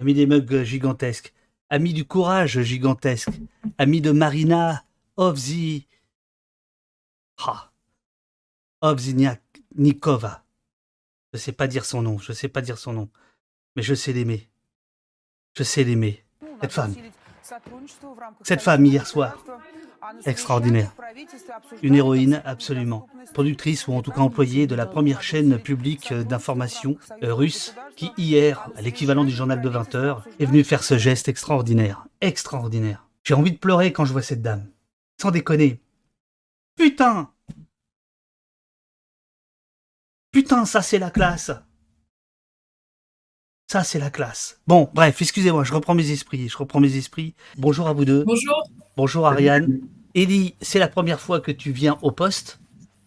ami des mugs gigantesques, ami du courage gigantesque, ami de Marina Ovzi... Ha. Nikova. Je sais pas dire son nom, je sais pas dire son nom, mais je sais l'aimer. Je sais l'aimer. Cette femme. Cette femme hier soir. Extraordinaire. Une héroïne, absolument. Productrice ou en tout cas employée de la première chaîne publique d'information euh, russe qui hier, à l'équivalent du journal de 20 heures, est venue faire ce geste extraordinaire. Extraordinaire. J'ai envie de pleurer quand je vois cette dame. Sans déconner. Putain Putain, ça c'est la classe ça, c'est la classe. Bon, bref, excusez-moi, je reprends mes esprits. Je reprends mes esprits. Bonjour à vous deux. Bonjour. Bonjour Ariane. Elie, c'est la première fois que tu viens au poste.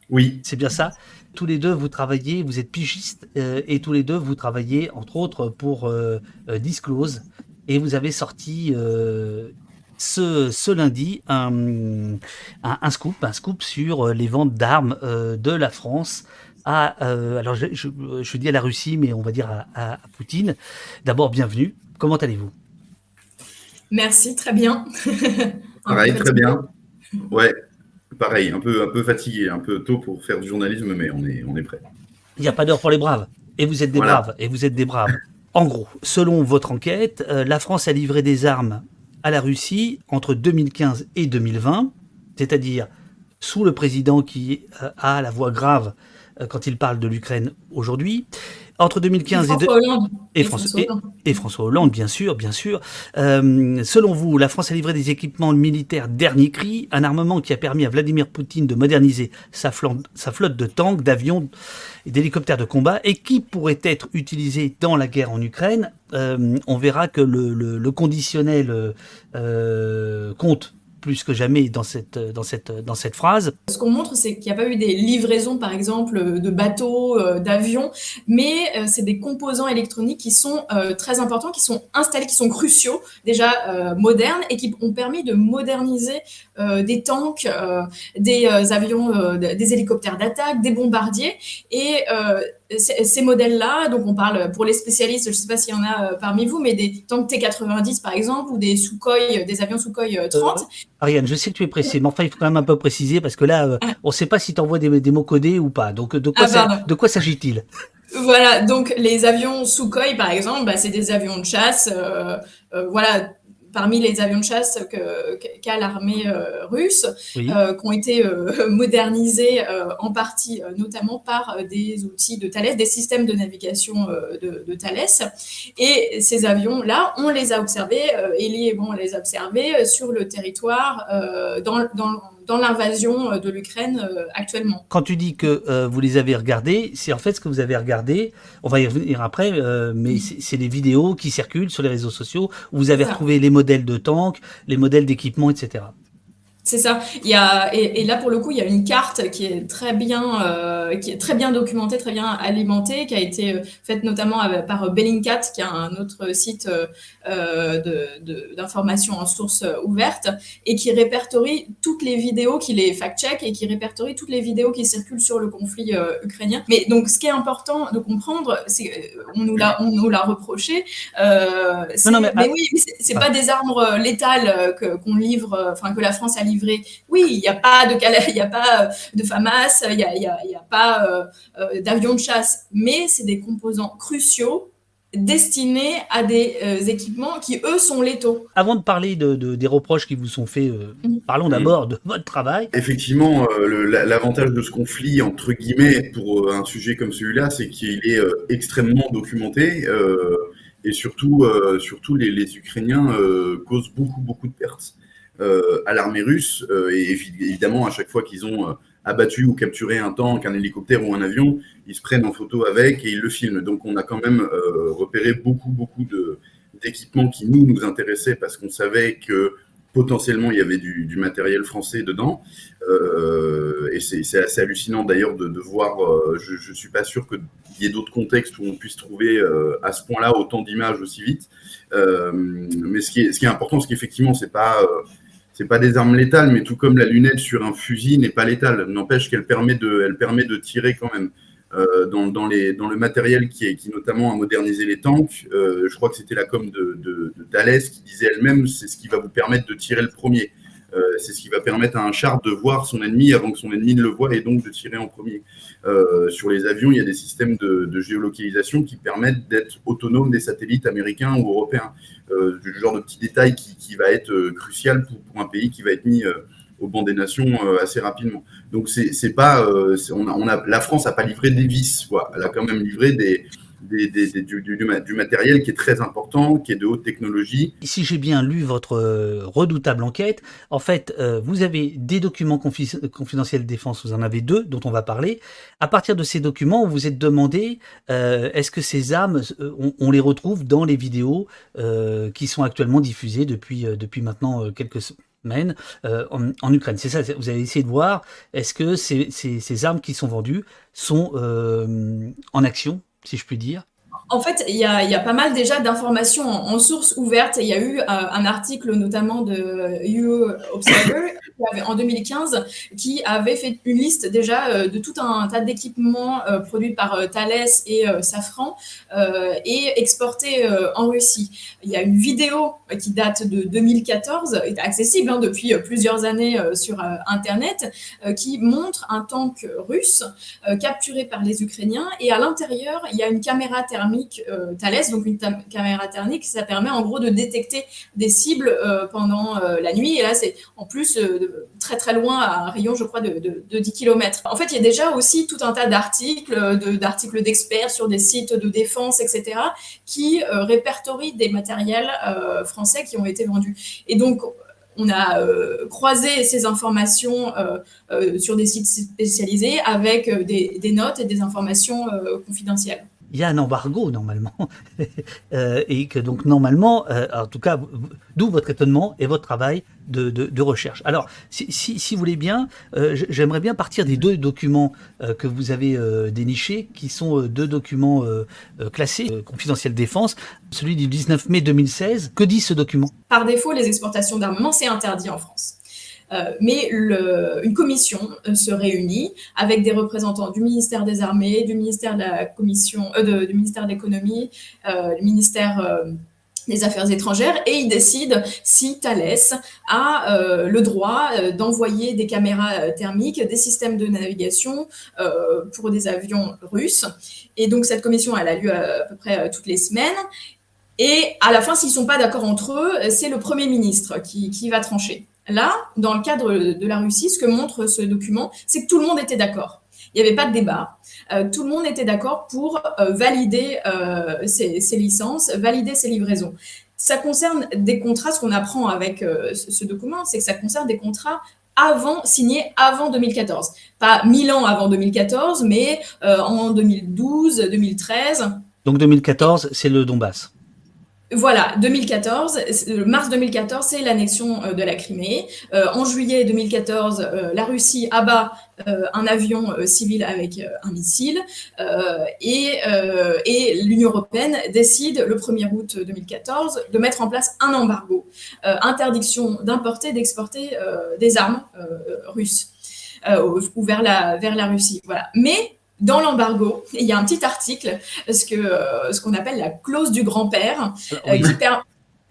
Oui. C'est bien ça. Tous les deux, vous travaillez, vous êtes pigistes, euh, et tous les deux, vous travaillez, entre autres, pour euh, euh, Disclose. Et vous avez sorti ce, ce, lundi un, un, scoop, un scoop sur les ventes d'armes de la France à, euh, alors je, je, dis à la Russie, mais on va dire à, Poutine. D'abord, bienvenue. Comment allez-vous? Merci, très bien. pareil, très bien. Ouais, pareil, un peu, un peu fatigué, un peu tôt pour faire du journalisme, mais on est, on est prêt. Il n'y a pas d'heure pour les braves. Et vous êtes des braves. Et vous êtes des braves. En gros, selon votre enquête, euh, la France a livré des armes à la Russie entre 2015 et 2020, c'est-à-dire sous le président qui euh, a la voix grave euh, quand il parle de l'Ukraine aujourd'hui. Entre 2015 et, et, François et, François Hollande, bien sûr, bien sûr. Euh, selon vous, la France a livré des équipements militaires dernier cri, un armement qui a permis à Vladimir Poutine de moderniser sa, sa flotte de tanks, d'avions et d'hélicoptères de combat, et qui pourrait être utilisé dans la guerre en Ukraine. Euh, on verra que le, le, le conditionnel euh, compte plus que jamais dans cette, dans cette, dans cette phrase. Ce qu'on montre, c'est qu'il n'y a pas eu des livraisons, par exemple, de bateaux, euh, d'avions, mais euh, c'est des composants électroniques qui sont euh, très importants, qui sont installés, qui sont cruciaux, déjà modernes, et qui ont permis de moderniser des tanks, des avions, des hélicoptères d'attaque, des bombardiers. Et ces modèles-là, donc on parle pour les spécialistes, je ne sais pas s'il y en a parmi vous, mais des tanks T-90 par exemple, ou des Sukhoi, des avions Sukhoi 30, Ariane, je sais que tu es pressée, mais enfin, il faut quand même un peu préciser parce que là, euh, on ne sait pas si tu envoies des, mots codés ou pas. Donc, de quoi, ah, quoi s'agit-il? Voilà, donc les avions Sukhoi, par exemple, bah, c'est des avions de chasse. Euh, euh, voilà, parmi les avions de chasse qu'a l'armée euh, russe, euh, qui ont été euh, modernisés en partie notamment par des outils de Thales, des systèmes de navigation de, Thales. Et ces avions-là, on les a observés, Elie et bon, on les a observés sur le territoire, dans, dans dans l'invasion euh, de l'Ukraine euh, actuellement. Quand tu dis que euh, vous les avez regardés, c'est en fait ce que vous avez regardé, on va y revenir après, mais c'est les vidéos qui circulent sur les réseaux sociaux où vous avez retrouvé les modèles de tanks, les modèles d'équipement, etc. C'est ça. Il y a, et, là, pour le coup, il y a une carte qui est très bien, euh, qui est très bien documentée, très bien alimentée, qui a été euh, faite notamment par Bellingcat, qui a un autre site euh, d'information en source ouverte, et qui répertorie toutes les vidéos, qui les fact-check, et qui répertorie toutes les vidéos qui circulent sur le conflit ukrainien. Mais donc, ce qui est important de comprendre, c'est on nous l'a, on nous l'a reproché. non, mais, mais, oui, c'est pas des armes létales que, qu'on livre, enfin que la France a livré oui, il n'y a pas de il y a pas euh, de FAMAS, il n'y a, y a, pas euh, euh, d'avions de chasse, mais c'est des composants cruciaux destinés à des équipements qui, eux, sont létaux. Avant de parler de, des reproches qui vous sont faits, mhm. parlons d'abord de votre travail. Effectivement, l'avantage de ce conflit, entre guillemets, pour un sujet comme celui-là, c'est qu'il est extrêmement documenté. et surtout, surtout les, les Ukrainiens causent beaucoup, beaucoup de pertes. Euh, à l'armée russe. Euh, et évidemment, à chaque fois qu'ils ont euh, abattu ou capturé un tank, un hélicoptère ou un avion, ils se prennent en photo avec et ils le filment. Donc on a quand même repéré beaucoup, beaucoup d'équipements qui nous, nous intéressaient parce qu'on savait que potentiellement il y avait du, matériel français dedans. et c'est assez hallucinant d'ailleurs de, voir, je ne suis pas sûr qu'il y ait d'autres contextes où on puisse trouver à ce point-là autant d'images aussi vite. mais ce qui, est, ce qui est important, c'est qu'effectivement, c'est pas c'est pas des armes létales, mais tout comme la lunette sur un fusil n'est pas létale, n'empêche qu'elle permet de, elle permet de tirer quand même. dans, dans, le matériel qui, est, qui notamment a modernisé les tanks. je crois que c'était la com de, de, qui disait elle-même, c'est ce qui va vous permettre de tirer le premier. Euh, c'est ce qui va permettre à un char de voir son ennemi avant que son ennemi ne le voie et donc de tirer en premier. Euh, sur les avions, il y a des systèmes de, géolocalisation qui permettent d'être autonomes des satellites américains ou européens. Euh, du genre de petit détail qui, va être crucial pour, un pays qui va être mis au banc des nations assez rapidement. Donc c'est pas, on a, la France n'a pas livré des vis, quoi. Elle a quand même livré des, du, matériel qui est très important, qui est de haute technologie. Si j'ai bien lu votre euh, redoutable enquête, en fait, euh, vous avez des documents confidentiels de défense, vous en avez deux dont on va parler. À partir de ces documents, vous vous êtes demandé, euh, est-ce que ces armes, on, les retrouve dans les vidéos qui sont actuellement diffusées depuis, depuis maintenant quelques semaines en, Ukraine. C'est ça, vous avez essayé de voir, est-ce que ces, ces, armes qui sont vendues sont en action si je puis dire en fait, il y, a, pas mal déjà d'informations en, source ouverte. Il y a eu euh, un article notamment de EU Observer en 2015 qui avait fait une liste déjà euh, de tout un tas d'équipements euh, produits par Thales et Safran et exportés en Russie. Il y a une vidéo qui date de 2014, est accessible hein, depuis plusieurs années sur Internet, qui montre un tank russe capturé par les Ukrainiens et à l'intérieur, il y a une caméra thermique euh, Thales, donc une caméra thermique, ça permet en gros de détecter des cibles euh, pendant euh, la nuit. Et là, c'est en plus très très loin, à un rayon, je crois, de, de, 10 km. En fait, il y a déjà aussi tout un tas d'articles, d'articles d'experts sur des sites de défense, etc., qui répertorient des matériels français qui ont été vendus. Et donc, on a croisé ces informations sur des sites spécialisés avec des, des, notes et des informations confidentielles il y a un embargo normalement, euh, et que donc normalement, euh, en tout cas, d'où votre étonnement et votre travail de, recherche. Alors, si, vous voulez bien, euh, j'aimerais bien partir des deux documents que vous avez dénichés, qui sont deux documents classés, confidentiels défense, celui du 19 mai 2016. Que dit ce document? Par défaut, les exportations d'armement, c'est interdit en France. Euh, mais une commission euh, se réunit avec des représentants du ministère des Armées, du ministère de la Commission, euh, du ministère de l'économie, du ministère des Affaires étrangères et ils décident si Thales a le droit d'envoyer des caméras thermiques, des systèmes de navigation pour des avions russes. Et donc cette commission, elle a lieu à, peu près toutes les semaines. Et à la fin, s'ils ne sont pas d'accord entre eux, c'est le Premier ministre qui va trancher. Là, dans le cadre de la Russie, ce que montre ce document, c'est que tout le monde était d'accord. Il n'y avait pas de débat. Euh, tout le monde était d'accord pour euh, valider euh, ces, licences, valider ces livraisons. Ça concerne des contrats, ce qu'on apprend avec ce, ce, document, c'est que ça concerne des contrats avant, signés avant 2014. Pas mille ans avant 2014, mais en 2012, 2013. Donc 2014, c'est le Donbass. Voilà, 2014, mars 2014, c'est l'annexion euh, de la Crimée. Euh, en juillet 2014, euh, la Russie abat un avion civil avec un missile et, l'Union européenne décide le 1er août 2014 de mettre en place un embargo, interdiction d'importer, d'exporter des armes russes ou vers la, vers la Russie. Voilà. Mais dans l'embargo, il y a un petit article, ce que euh, ce qu'on appelle la clause du grand-père, euh,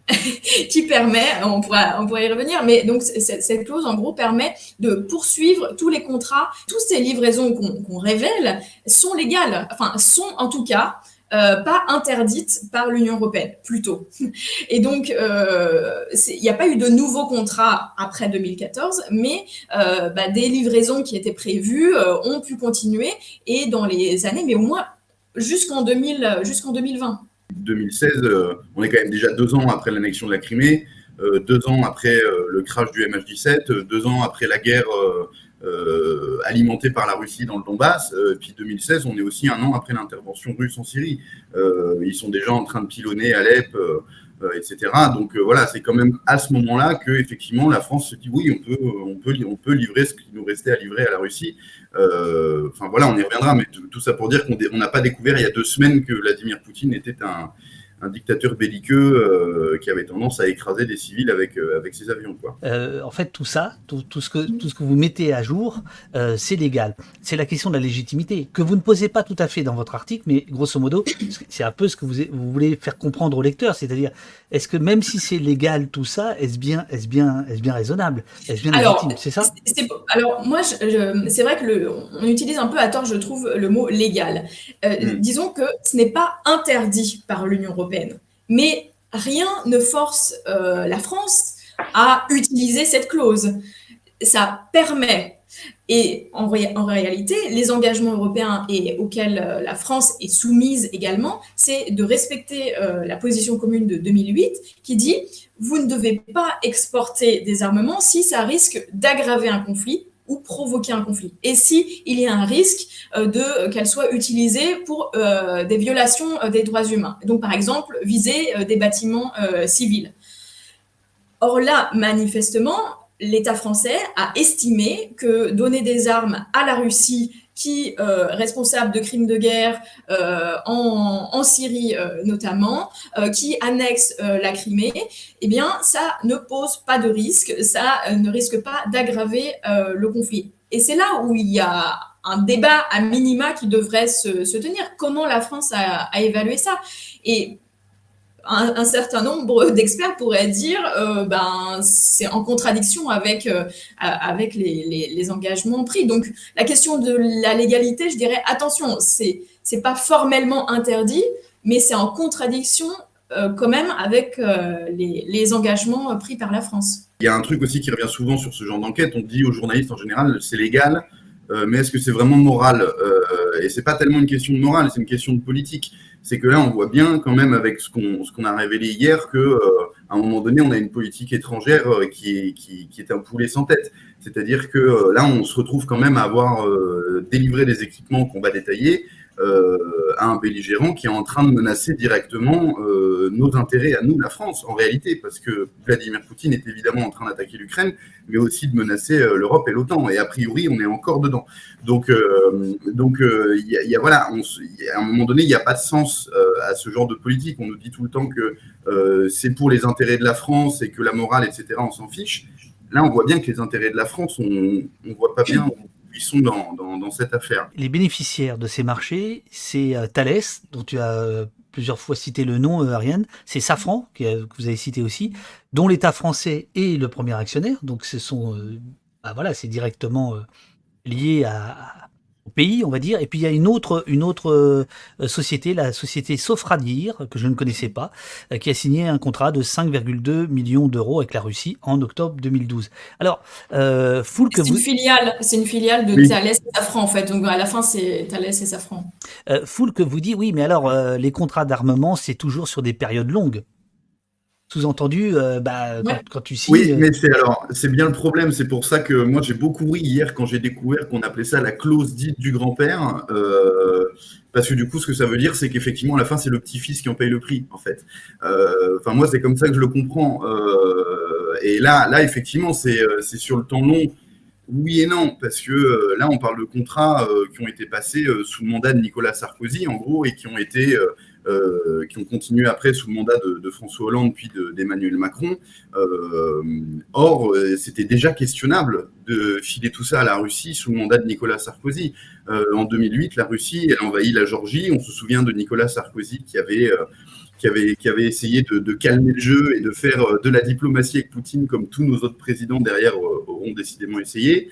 qui, permet, on pourra, on pourra y revenir, mais donc cette, clause en gros permet de poursuivre tous les contrats, toutes ces livraisons qu'on révèle sont légales, enfin sont en tout cas euh, pas interdite par l'Union européenne, plutôt. Et donc, euh, il n'y a pas eu de nouveaux contrats après 2014, mais euh, bah, des livraisons qui étaient prévues ont pu continuer et dans les années, mais au moins jusqu'en jusqu'en 2020. 2016, on est quand même déjà deux ans après l'annexion de la Crimée, deux ans après le crash du MH17, deux ans après la guerre euh, alimenté par la Russie dans le Donbass. Euh, puis 2016, on est aussi un an après l'intervention russe en Syrie. Euh, ils sont déjà en train de pilonner Alep, etc. Donc voilà, c'est quand même à ce moment-là que effectivement la France se dit oui, on peut, on peut, on peut livrer ce qui nous restait à livrer à la Russie. Enfin voilà, on y reviendra, mais tout ça pour dire qu'on n'a pas découvert il y a deux semaines que Vladimir Poutine était un un dictateur belliqueux qui avait tendance à écraser des civils avec, avec ses avions. Quoi. en fait, tout ça, tout, tout, ce que, tout ce que vous mettez à jour, c'est légal. C'est la question de la légitimité, que vous ne posez pas tout à fait dans votre article, mais grosso modo, c'est un peu ce que vous, vous voulez faire comprendre au lecteur, c'est-à-dire, est-ce que même si c'est légal tout ça, est-ce bien, est-ce bien, est-ce bien raisonnable, est-ce bien légitime, c'est ça? Alors moi, c'est vrai que le, on utilise un peu à tort, je trouve, le mot légal. Euh, mm. Disons que ce n'est pas interdit par l'Union européenne, mais rien ne force euh, la France à utiliser cette clause. Ça permet et en, réalité, les engagements européens auxquels euh, la France est soumise également, c'est de respecter la position commune de 2008 qui dit vous ne devez pas exporter des armements si ça risque d'aggraver un conflit ou provoquer un conflit. Et si il y a un risque euh, de qu'elle soit utilisée pour euh, des violations euh, des droits humains. Donc par exemple viser des bâtiments civils. Or là, manifestement, l'État français a estimé que donner des armes à la Russie qui euh, responsable de crimes de guerre euh, en, en, Syrie euh, notamment, euh, qui annexe euh, la Crimée, eh bien, ça ne pose pas de risque, ça ne risque pas d'aggraver le conflit. Et c'est là où il y a un débat à minima qui devrait se, se tenir. Comment la France a, a évalué ça? Et un, certain nombre d'experts pourraient dire euh, ben c'est en contradiction avec euh, avec les, les, engagements pris. Donc la question de la légalité, je dirais attention, c'est c'est pas formellement interdit, mais c'est en contradiction euh, quand même avec les, les, engagements pris par la France. Il y a un truc aussi qui revient souvent sur ce genre d'enquête. On dit aux journalistes en général, c'est légal, mais est-ce que c'est vraiment moral Et c'est pas tellement une question de morale, c'est une question de politique c'est que là, on voit bien quand même avec ce qu'on a révélé hier que euh, à un moment donné, on a une politique étrangère euh, qui, est, qui, est un poulet sans tête. C'est-à-dire que euh, là, on se retrouve quand même à avoir délivré des équipements qu'on va détailler à un belligérant qui est en train de menacer directement euh, nos intérêts à nous, la France, en réalité, parce que Vladimir Poutine est évidemment en train d'attaquer l'Ukraine, mais aussi de menacer euh, l'Europe et l'OTAN. Et a priori, on est encore dedans. Donc, donc, il y, a, voilà, à un moment donné, il n'y a pas de sens à ce genre de politique. On nous dit tout le temps que c'est pour les intérêts de la France et que la morale, etc., on s'en fiche. Là, on voit bien que les intérêts de la France, on ne voit pas bien ils sont dans, cette affaire. Les bénéficiaires de ces marchés, c'est euh, Thales, dont tu as euh, plusieurs fois cité le nom, euh, Ariane, c'est Safran, que, vous avez cité aussi, dont l'État français est le premier actionnaire, donc ce sont, bah voilà, c'est directement lié à, pays, on va dire. Et puis il y a une autre, une autre euh, société, la société Sofradir, que je ne connaissais pas, euh, qui a signé un contrat de 5,2 millions d'euros avec la Russie en octobre 2012. Alors, euh, Foul que c'est une filiale, c'est une filiale de Thales et Safran en fait. Donc à la fin, c'est Thales et Safran. Euh, Foul que vous dit oui, mais alors les contrats d'armement, c'est toujours sur des périodes longues. Sous-entendu, euh, bah, quand, tu signes. Oui, mais c'est alors c'est bien le problème. C'est pour ça que moi j'ai beaucoup ri hier quand j'ai découvert qu'on appelait ça la clause dite du grand-père, euh, parce que du coup ce que ça veut dire c'est qu'effectivement à la fin c'est le petit-fils qui en paye le prix en fait. Euh, enfin moi c'est comme ça que je le comprends. et là là effectivement c'est c'est sur le temps long. Oui et non, parce que là on parle de contrats qui ont été passés sous le mandat de Nicolas Sarkozy en gros et qui ont été euh, qui ont continué après sous le mandat de, François Hollande puis d'Emmanuel Macron. Euh, or, euh, c'était déjà questionnable de filer tout ça à la Russie sous le mandat de Nicolas Sarkozy. en 2008, la Russie, elle envahit la Georgie. On se souvient de Nicolas Sarkozy qui avait qui avait, qui avait, essayé de, calmer le jeu et de faire de la diplomatie avec Poutine comme tous nos autres présidents derrière auront décidément essayé.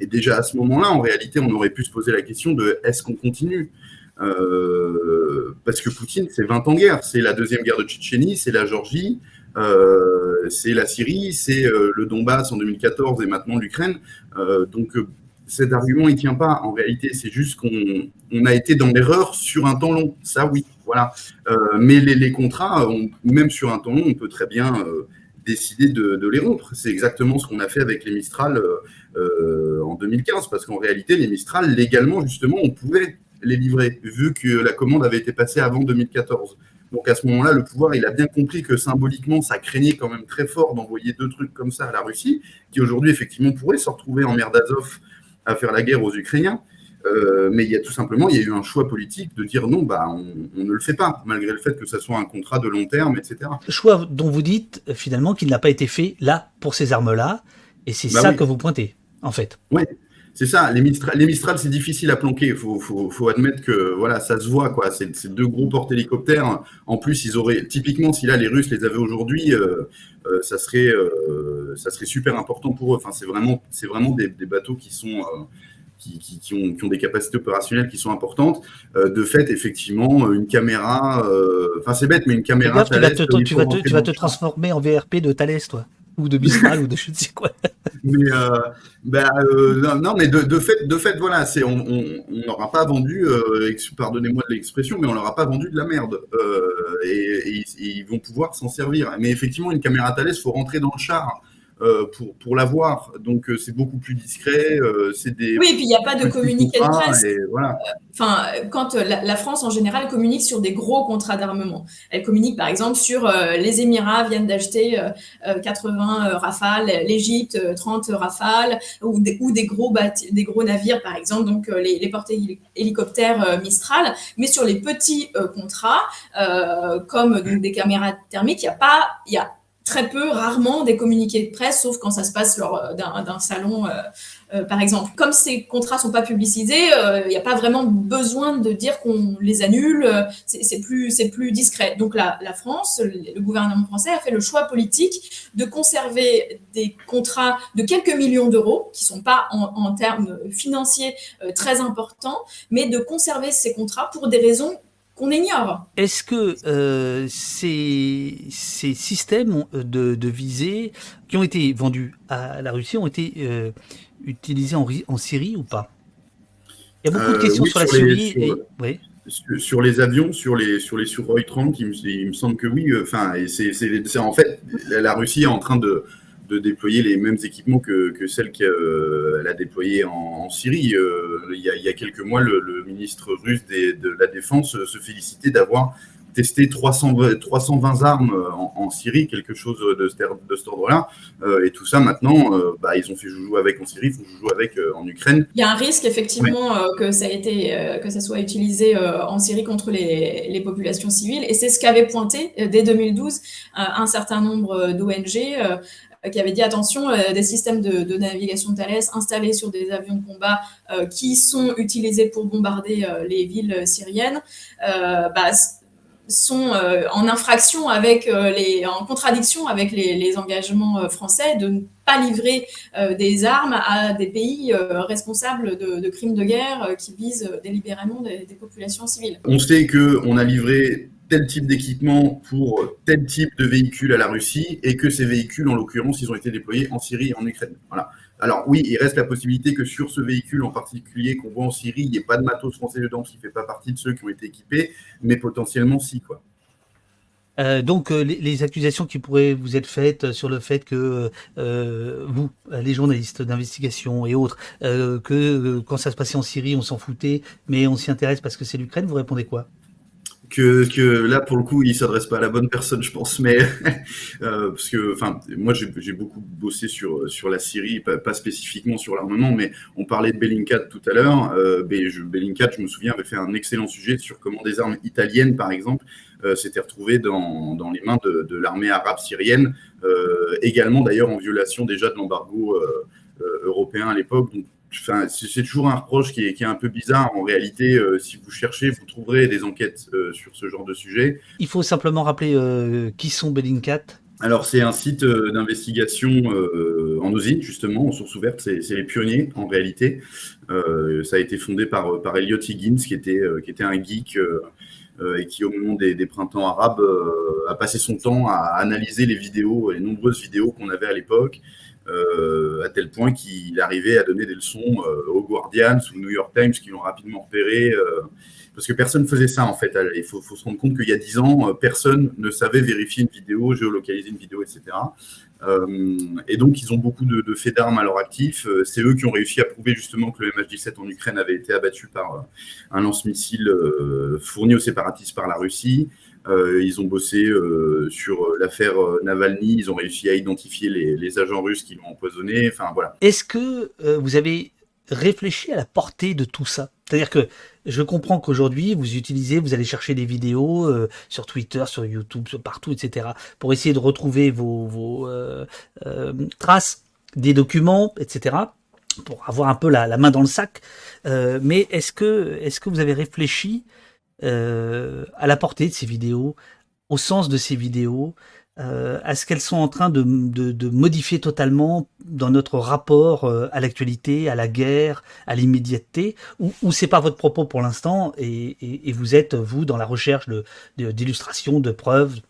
et déjà à ce moment-là, en réalité, on aurait pu se poser la question de est-ce qu'on continue? Euh, parce que Poutine, c'est 20 ans de guerre. C'est la deuxième guerre de Tchétchénie, c'est la Géorgie, euh, c'est la Syrie, c'est euh, le Donbass en 2014 et maintenant l'Ukraine. donc cet argument, il tient pas. En réalité, c'est juste qu'on on a été dans l'erreur sur un temps long. Ça, oui, voilà. mais les, contrats, même sur un temps long, on peut très bien décider de, de, les rompre. C'est exactement ce qu'on a fait avec les Mistral en 2015, parce qu'en réalité, les Mistral, légalement, justement, on pouvait les livrer, vu que la commande avait été passée avant 2014. Donc à ce moment-là, le pouvoir, il a bien compris que symboliquement, ça craignait quand même très fort d'envoyer deux trucs comme ça à la Russie, qui aujourd'hui, effectivement, pourrait se retrouver en mer d'Azov à faire la guerre aux Ukrainiens. Euh, mais il y a tout simplement, il y a eu un choix politique de dire non, bah, on, ne le fait pas, malgré le fait que ça soit un contrat de long terme, etc. Choix dont vous dites finalement qu'il n'a pas été fait là pour ces armes-là, et c'est bah ça que vous pointez, en fait. Oui, c'est ça. Les Mistral, les Mistral c'est difficile à planquer. Il faut, faut, faut, admettre que voilà, ça se voit. quoi. C'est deux gros porte-hélicoptères. En plus, ils auraient typiquement, si là les Russes les avaient aujourd'hui, euh, euh, ça serait, ça serait super important pour eux. Enfin, c'est vraiment, vraiment des, des, bateaux qui sont qui, ont, des capacités opérationnelles qui sont importantes. Euh, de fait, effectivement, une caméra, euh, enfin c'est bête, mais une caméra. tu vas te, tu vas te, transformer en VRP de Thales, toi ou de Mistral ou de je ne sais quoi. Mais euh, bah, non, mais de, fait, de fait, voilà, c'est on n'aura pas vendu, pardonnez-moi de l'expression, mais on leur a pas vendu de la merde et, ils vont pouvoir s'en servir. Mais effectivement, une caméra Thales, faut rentrer dans le char. Euh, pour, pour l'avoir. Donc euh, c'est beaucoup plus discret. Euh, c'est des oui, et puis il n'y a pas de communiqué de presse. Voilà. Enfin, quand la, France en général communique sur des gros contrats d'armement, elle communique par exemple sur les Émirats viennent d'acheter 80 Rafales, l'Égypte 30 Rafales, ou des, ou des gros des gros navires par exemple, donc les, les porte-hélicoptères Mistral. Mais sur les petits contrats, comme donc, des caméras thermiques, il n'y a pas, il y a très peu, rarement des communiqués de presse, sauf quand ça se passe lors euh, d'un salon, euh, euh, par exemple. Comme ces contrats sont pas publicisés, il n'y a pas vraiment besoin de dire qu'on les annule. c'est plus, plus discret. Donc la, la, France, le gouvernement français a fait le choix politique de conserver des contrats de quelques millions d'euros, qui sont pas en, en termes financiers très importants, mais de conserver ces contrats pour des raisons qu'on ignore. Est-ce que euh, ces, ces, systèmes de, de, visée qui ont été vendus à la Russie ont été euh, utilisés en, en, Syrie ou pas? Il y a beaucoup de euh, questions sur, la Syrie. Sur, sur, les avions, sur les sur les Sukhoi 30, il me, il me semble que oui. Enfin, c'est en fait la Russie est en train de de déployer les mêmes équipements que, que celles qu'elle euh, a déployées en, Syrie. Euh, il, y a, il, y a, quelques mois, le, ministre russe de la Défense se félicitait d'avoir testé 300, 320 armes en, Syrie, quelque chose de, de cet ordre-là. Euh, et tout ça, maintenant, bah, ils ont fait joujou avec en Syrie, ils font joujou avec en Ukraine. Il y a un risque, effectivement, que, ça a été, que ça soit utilisé en Syrie contre les, les populations civiles. Et c'est ce qu'avait pointé dès 2012 un certain nombre d'ONG euh, qui avait dit attention, euh, des systèmes de, navigation de Thales installés sur des avions de combat euh, qui sont utilisés pour bombarder les villes syriennes, bah, sont en infraction avec les, en contradiction avec les, engagements français de ne pas livrer des armes à des pays responsables de, crimes de guerre qui visent délibérément des, des, populations civiles. On sait que on a livré tel type d'équipement pour tel type de véhicule à la Russie et que ces véhicules, en l'occurrence, ils ont été déployés en Syrie et en Ukraine. Voilà. Alors oui, il reste la possibilité que sur ce véhicule en particulier qu'on voit en Syrie, il n'y ait pas de matos français dedans, ce qui ne fait pas partie de ceux qui ont été équipés, mais potentiellement si. quoi. Euh, donc euh, les, accusations qui pourraient vous être faites sur le fait que euh, vous, les journalistes d'investigation et autres, que quand ça se passait en Syrie, on s'en foutait, mais on s'y intéresse parce que c'est l'Ukraine, vous répondez quoi? Que, là pour le coup il s'adresse pas à la bonne personne je pense mais euh, parce que enfin moi j'ai beaucoup bossé sur sur la Syrie pas, spécifiquement sur l'armement mais on parlait de Bellingcat tout à l'heure euh, Bellingcat je me souviens avait fait un excellent sujet sur comment des armes italiennes par exemple euh, s'étaient retrouvées dans, dans les mains de, l'armée arabe syrienne euh, également d'ailleurs en violation déjà de l'embargo européen à l'époque c'est toujours un reproche qui est, un peu bizarre. En réalité, euh, si vous cherchez, vous trouverez des enquêtes euh, sur ce genre de sujet. Il faut simplement rappeler euh, qui sont Bellingcat. Alors, c'est un site d'investigation en OSINT, justement, en source ouverte. C'est les pionniers, en réalité. ça a été fondé par, par Elliot Higgins, qui était, qui était un geek et qui, au moment des, des printemps arabes, a passé son temps à analyser les vidéos, les nombreuses vidéos qu'on avait à l'époque. Euh, à tel point qu'il arrivait à donner des leçons euh, aux Guardians ou New York Times qui l'ont rapidement repéré. Euh, parce que personne ne faisait ça en fait. Il faut, se rendre compte qu'il y a dix ans, personne ne savait vérifier une vidéo, géolocaliser une vidéo, etc. et donc, ils ont beaucoup de, faits d'armes à leur actif. C'est eux qui ont réussi à prouver justement que le MH17 en Ukraine avait été abattu par un lance-missile fourni aux séparatistes par la Russie. Euh, ils ont bossé euh, sur l'affaire euh, Navalny. Ils ont réussi à identifier les, agents russes qui l'ont empoisonné. Enfin voilà. Est-ce que vous avez réfléchi à la portée de tout ça? C'est-à-dire que je comprends qu'aujourd'hui, vous utilisez, vous allez chercher des vidéos sur Twitter, sur YouTube, partout, etc., pour essayer de retrouver vos, traces des documents, etc., pour avoir un peu la, main dans le sac. mais est-ce que, est-ce que vous avez réfléchi à la portée de ces vidéos, au sens de ces vidéos euh, est-ce qu'elles sont en train de, de, modifier totalement dans notre rapport euh, à l'actualité, à la guerre, à l'immédiateté, ou, ou c'est pas votre propos pour l'instant et, vous êtes vous dans la recherche d'illustrations, de, preuves?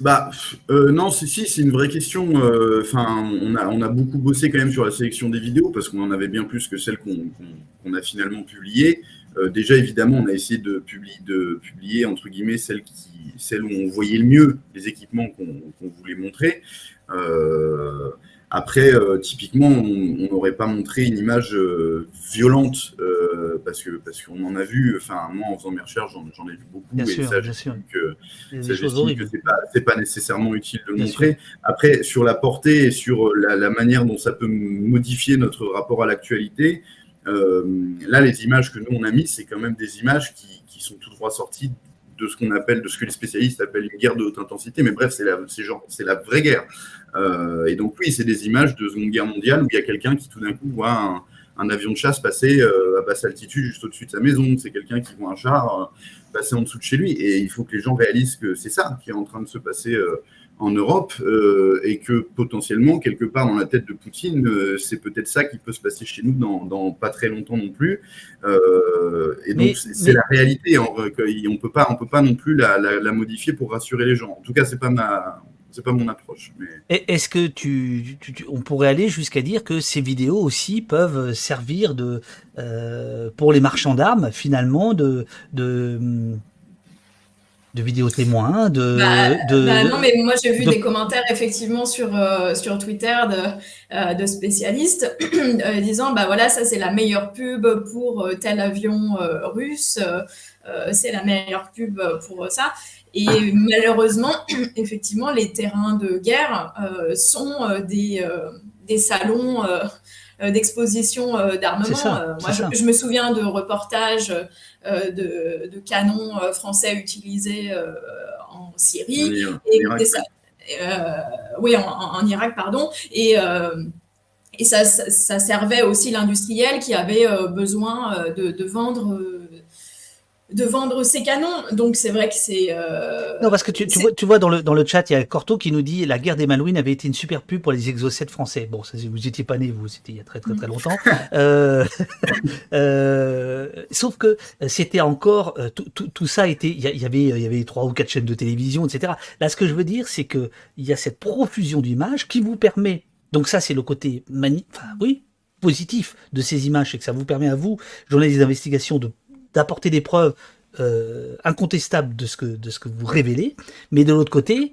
Bah euh, non, si, si c'est une vraie question. Euh, enfin, on a on a beaucoup bossé quand même sur la sélection des vidéos parce qu'on en avait bien plus que celles qu'on a finalement publiées. Euh, déjà, évidemment, on a essayé de publier, de publier entre guillemets celles, qui, celles où on voyait le mieux les équipements qu'on voulait montrer. Euh, après, euh, typiquement, on n'aurait pas montré une image violente parce que parce qu'on en a vu. Enfin, moi, en faisant mes recherches, j'en ai vu beaucoup bien et sûr, ça, j'estime que c'est pas c'est pas nécessairement utile de montrer. Après, sur la portée et sur la, la, manière dont ça peut modifier notre rapport à l'actualité, là, les images que nous on a mises, c'est quand même des images qui, sont tout droit sorties de ce qu'on appelle, de ce que les spécialistes appellent une guerre de haute intensité. Mais bref, c'est la, c'est la vraie guerre. Euh, et donc oui, c'est des images de Seconde Guerre mondiale où il y a quelqu'un qui tout d'un coup voit un, avion de chasse passer euh, à basse altitude juste au-dessus de sa maison. C'est quelqu'un qui voit un char passer en dessous de chez lui. Et il faut que les gens réalisent que c'est ça qui est en train de se passer en Europe euh, et que potentiellement, quelque part dans la tête de Poutine, euh, c'est peut-être ça qui peut se passer chez nous dans, pas très longtemps non plus. Euh, et donc, c'est la réalité. On ne peut, pas, on peut pas non plus la, modifier pour rassurer les gens. En tout cas, ce n'est pas, ma, pas mon approche. Mais... Est-ce que tu, on pourrait aller jusqu'à dire que ces vidéos aussi peuvent servir de, pour les marchands d'armes, finalement, de, de de vidéos témoins, de, bah, bah non, mais moi j'ai vu des commentaires effectivement sur euh, sur Twitter de, euh, de spécialistes euh, disant bah voilà ça c'est la meilleure pub pour tel avion russe, c'est la meilleure pub pour ça. Et malheureusement, effectivement, les terrains de guerre sont des des salons d'exposition euh, d'armement. Euh, moi, je, me souviens de reportages de, canons français utilisés en Syrie. et, oui, en, Irak, pardon. Et et ça, ça, servait aussi l'industriel qui avait besoin de, de vendre de vendre ses canons. Donc c'est vrai que c'est. Euh, non, parce que tu, tu, vois, tu vois dans le, dans le chat, il y a Corto qui nous dit la guerre des Malouines avait été une super pub pour les exocètes français. Bon, ça, vous étiez pas né, vous, c'était il y a très très très longtemps. euh, euh, sauf que c'était encore. Tout, tout, tout, ça était. Il y, avait, il y avait trois ou quatre chaînes de télévision, etc. Là, ce que je veux dire, c'est que il y a cette profusion d'images qui vous permet. Donc ça, c'est le côté mani... enfin, oui, positif de ces images, c'est que ça vous permet à vous, journalistes d'investigation, de d'apporter des preuves euh, incontestables de ce, que, de ce que vous révélez, mais de l'autre côté,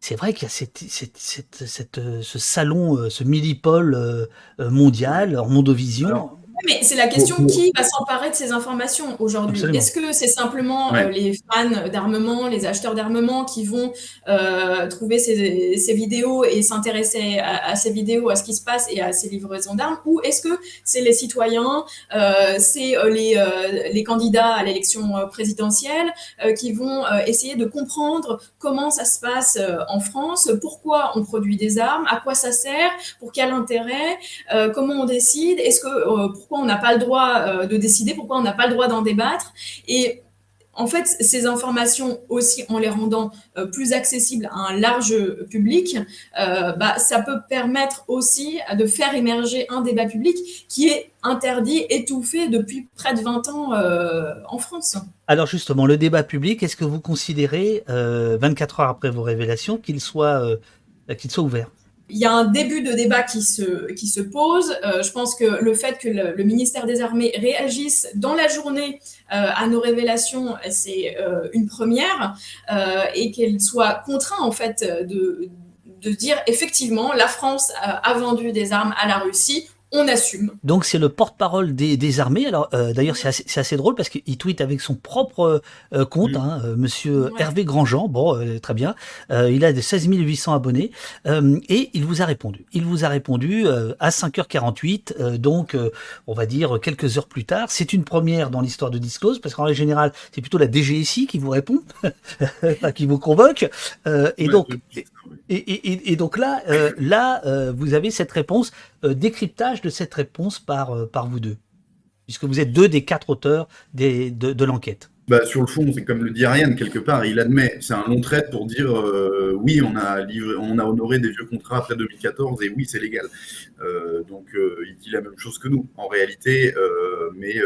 c'est vrai qu'il y a cette, cette, cette, euh, ce salon, euh, ce millipole mondial en mondovision mais c'est la question qui va s'emparer de ces informations aujourd'hui. Est-ce que c'est simplement euh, les fans d'armement, les acheteurs d'armement qui vont euh, trouver ces, ces, vidéos et s'intéresser à, ces vidéos, à ce qui se passe et à ces livraisons d'armes? Ou est-ce que c'est les citoyens, euh, c'est euh, les, euh, les, candidats à l'élection présidentielle qui vont essayer de comprendre comment ça se passe en France, pourquoi on produit des armes, à quoi ça sert, pour quel intérêt, comment on décide, est-ce que pourquoi on n'a pas le droit euh, de décider, pourquoi on n'a pas le droit d'en débattre. Et en fait, ces informations aussi, en les rendant euh, plus accessibles à un large public, euh, bah, ça peut permettre aussi de faire émerger un débat public qui est interdit, étouffé depuis près de 20 ans en France. Alors justement, le débat public, est-ce que vous considérez, 24 heures après vos révélations, qu'il soit, qu'il soit ouvert? Il y a un début de débat qui se, qui se pose. Euh, je pense que le fait que le, ministère des Armées réagisse dans la journée euh, à nos révélations, c'est euh, une première, et qu'elle soit contraint en fait de, de dire effectivement la France a vendu des armes à la Russie, on assume. Donc c'est le porte-parole des, des, armées. Alors euh, d'ailleurs c'est assez, assez, drôle parce qu'il tweet avec son propre euh, compte, mm. hein, euh, Monsieur Hervé Grandjean. Bon, très bien. il a des 16 800 abonnés et il vous a répondu. Il vous a répondu à 5h48, donc on va dire quelques heures plus tard. C'est une première dans l'histoire de Disclose parce qu'en général c'est plutôt la DGSI qui vous répond, qui vous convoque. et donc et, et, donc là, là vous avez cette réponse décryptage de cette réponse par, euh, par vous deux Puisque vous êtes deux des quatre auteurs des, de, de l'enquête. Bah, sur le fond, c'est comme le dit Ariane, quelque part, il admet, c'est un long trait pour dire euh, oui, on a, livré, on a honoré des vieux contrats après 2014 et oui, c'est légal. Euh, donc, il dit la même chose que nous, en réalité, mais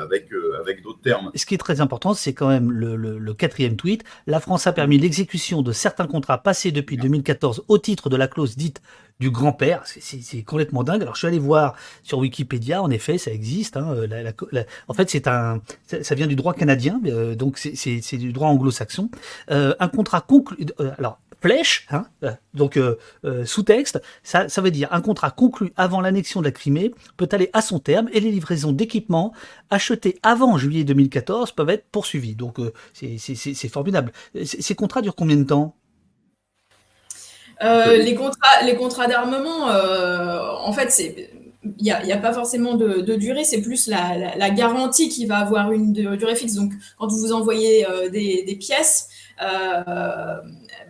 avec, avec d'autres termes. Ce qui est très important, c'est quand même le, le, le, quatrième tweet. La France a permis l'exécution de certains contrats passés depuis 2014 au titre de la clause dite du grand-père. C'est complètement dingue. Alors je suis allé voir sur Wikipédia, en effet, ça existe. Hein, en fait, c'est un, ça, vient du droit canadien, euh, donc c'est du droit anglo-saxon. Euh, un contrat conclu. Euh, alors flèche, hein, donc sous-texte, ça, ça veut dire un contrat conclu avant l'annexion de la Crimée peut aller à son terme et les livraisons d'équipements achetés avant juillet 2014 peuvent être poursuivies. Donc c'est formidable. Ces contrats durent combien de temps? Euh, les contrats, les contrats d'armement, euh, en fait, c'est il n'y a, a, pas forcément de, de durée, c'est plus la, la, garantie qui va avoir une durée fixe. Donc, quand vous envoyez euh, des, des, pièces, euh,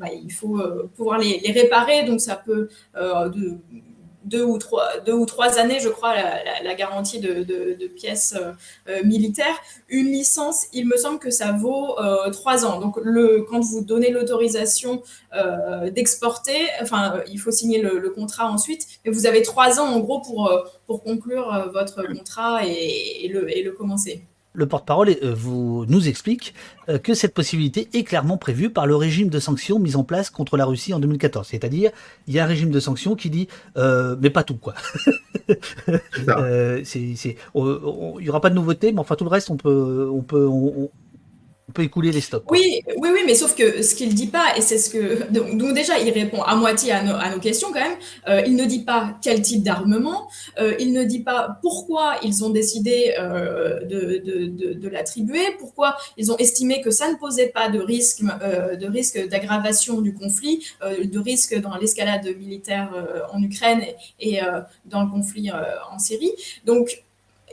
bah, il faut pouvoir les, les, réparer. Donc, ça peut de, deux ou trois, deux ou trois années, je crois, la, garantie de, pièces euh, euh, militaires. Une licence, il me semble que ça vaut euh, trois ans. Donc, le, quand vous donnez l'autorisation d'exporter, enfin, il faut signer le, contrat ensuite, mais vous avez trois ans en gros pour, pour conclure votre contrat et, le, et le commencer le porte-parole euh, vous nous explique euh, que cette possibilité est clairement prévue par le régime de sanctions mis en place contre la Russie en 2014. C'est-à-dire, il y a un régime de sanctions qui dit, euh, mais pas tout quoi. il y aura pas de nouveauté, mais enfin tout le reste, on peut, on peut, on peut écouler les stocks. Oui, oui, oui, mais sauf que ce qu'il dit pas, et c'est ce que. Donc, déjà, il répond à moitié à nos, questions quand même. Euh, il ne dit pas quel type d'armement, euh, il ne dit pas pourquoi ils ont décidé euh, de, l'attribuer, pourquoi ils ont estimé que ça ne posait pas de risque d'aggravation du conflit, de risque dans l'escalade militaire en Ukraine et, et dans le conflit en Syrie. Donc,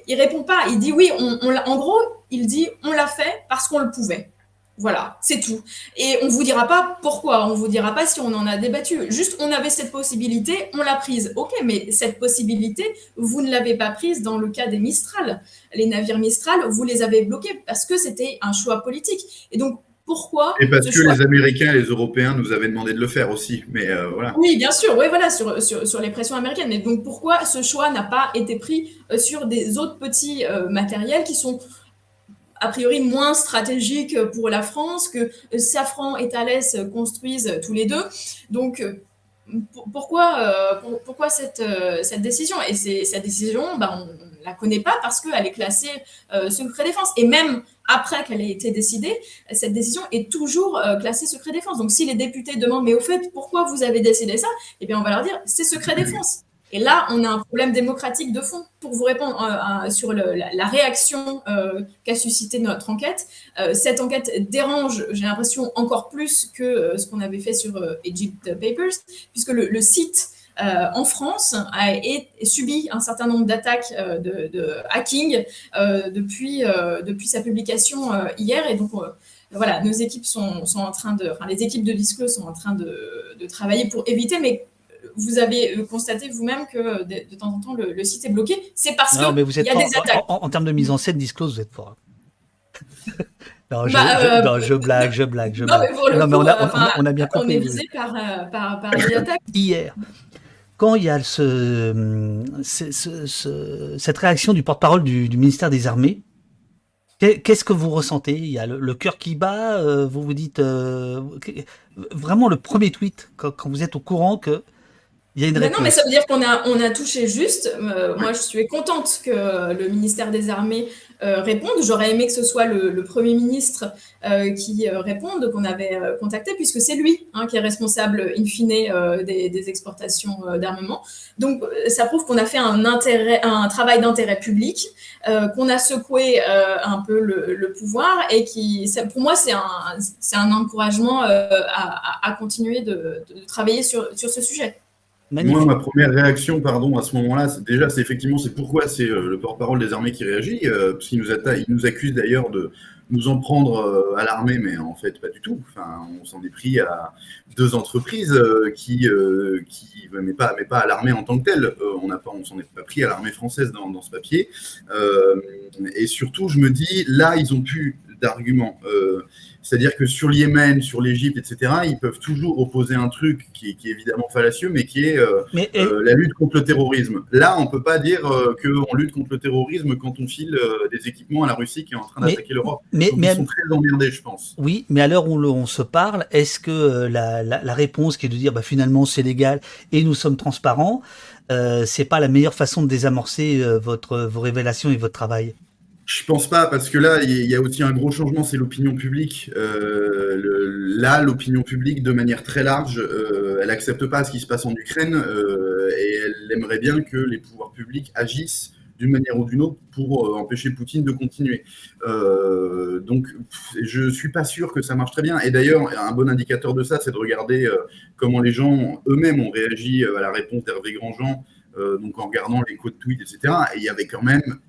il répond pas. Il dit oui, en gros, il dit on l'a fait parce qu'on le pouvait. Voilà, c'est tout. Et on vous dira pas pourquoi, on vous dira pas si on en a débattu. Juste, on avait cette possibilité, on l'a prise. Ok, mais cette possibilité, vous ne l'avez pas prise dans le cas des Mistral. Les navires Mistral, vous les avez bloqués parce que c'était un choix politique. Et donc, pourquoi Et parce que les Américains et les Européens nous avaient demandé de le faire aussi. Mais euh, voilà. Oui, bien sûr, oui, voilà, sur, sur, sur, les pressions américaines. Mais donc pourquoi ce choix n'a pas été pris euh, sur des autres petits euh, matériels qui sont a priori moins stratégiques pour la France, que Safran et Thales construisent tous les deux? Donc pourquoi, pourquoi cette, cette décision? Et cette décision, bah, on la connaît pas parce qu'elle est classée secret défense. Et même après qu'elle ait été décidée, cette décision est toujours euh, classée secret défense. Donc si les députés demandent, mais au fait, pourquoi vous avez décidé ça? Eh bien, on va leur dire, c'est secret défense. Et là, on a un problème démocratique de fond. Pour vous répondre euh, sur la, réaction euh, qu'a suscité notre enquête, cette enquête dérange, j'ai l'impression, encore plus que ce qu'on avait fait sur Egypt Papers, puisque le site euh, en France a, subi un certain nombre d'attaques euh, de, hacking euh, depuis, depuis sa publication hier. Et donc, voilà, nos équipes sont, en train de, enfin, les équipes de Disclose sont en train de, travailler pour éviter, mais vous avez constaté vous-même que de, temps en temps le, site est bloqué. C'est parce qu'il y a des attaques. En, termes de mise en scène, Disclose, vous êtes fort. Non, je, bah, je, blague, je blague, je blague. Non, mais, on, a, on, a, bien compris. On est visé par, par, par des attaques. Hier, quand il y a ce, cette réaction du porte-parole du, ministère des Armées, qu'est-ce que vous ressentez? Il y a le, cœur qui bat, euh, vous vous dites euh, vraiment le premier tweet quand, vous êtes au courant que Il y a une réponse. non, mais ça veut dire qu'on a, on a touché juste. moi, je suis contente que le ministère des Armées euh, répondre. J'aurais aimé que ce soit le, Premier ministre euh, qui euh, réponde, qu'on avait contacté, puisque c'est lui hein, qui est responsable, in fine, des, exportations d'armement. Donc, ça prouve qu'on a fait un, intérêt, un travail d'intérêt public, qu'on a secoué un peu le, pouvoir, et qui, pour moi, c'est un, un encouragement à, continuer de, travailler sur, sur ce sujet. Moi, ma première réaction, pardon, à ce moment-là, déjà, c'est effectivement, c'est pourquoi c'est euh, le porte-parole des armées qui réagit, euh, parce qu'il nous, nous accuse d'ailleurs de nous en prendre euh, à l'armée, mais en fait, pas du tout. Enfin, on s'en est pris à deux entreprises qui, qui mais pas, mais pas à l'armée en tant que telle. on n'a pas, on s'en est pas pris à l'armée française dans, dans ce papier. et surtout, je me dis, là, ils ont pu d'arguments. C'est-à-dire que sur l'Yémen, sur l'Égypte, etc., ils peuvent toujours opposer un truc qui, est évidemment fallacieux, mais qui est euh, euh, la lutte contre le terrorisme. Là, on ne peut pas dire euh, qu'on lutte contre le terrorisme quand on file des équipements à la Russie qui est en train d'attaquer l'Europe. Mais, mais, ils sont très emmerdés, je pense. Oui, mais à l'heure où on se parle, est-ce que la, réponse qui est de dire bah, finalement c'est légal et nous sommes transparents, c'est pas la meilleure façon de désamorcer votre, vos révélations et votre travail? Je pense pas, parce que là, il y a aussi un gros changement, c'est l'opinion publique. Euh, là, l'opinion publique, de manière très large, euh, elle accepte pas ce qui se passe en Ukraine euh, et elle aimerait bien que les pouvoirs publics agissent d'une manière ou d'une autre pour empêcher Poutine de continuer. donc, je suis pas sûr que ça marche très bien. Et d'ailleurs, un bon indicateur de ça, c'est de regarder comment les gens eux-mêmes ont réagi à la réponse d'Hervé Grandjean, donc en regardant les codes tweets, etc. Et il y avait quand même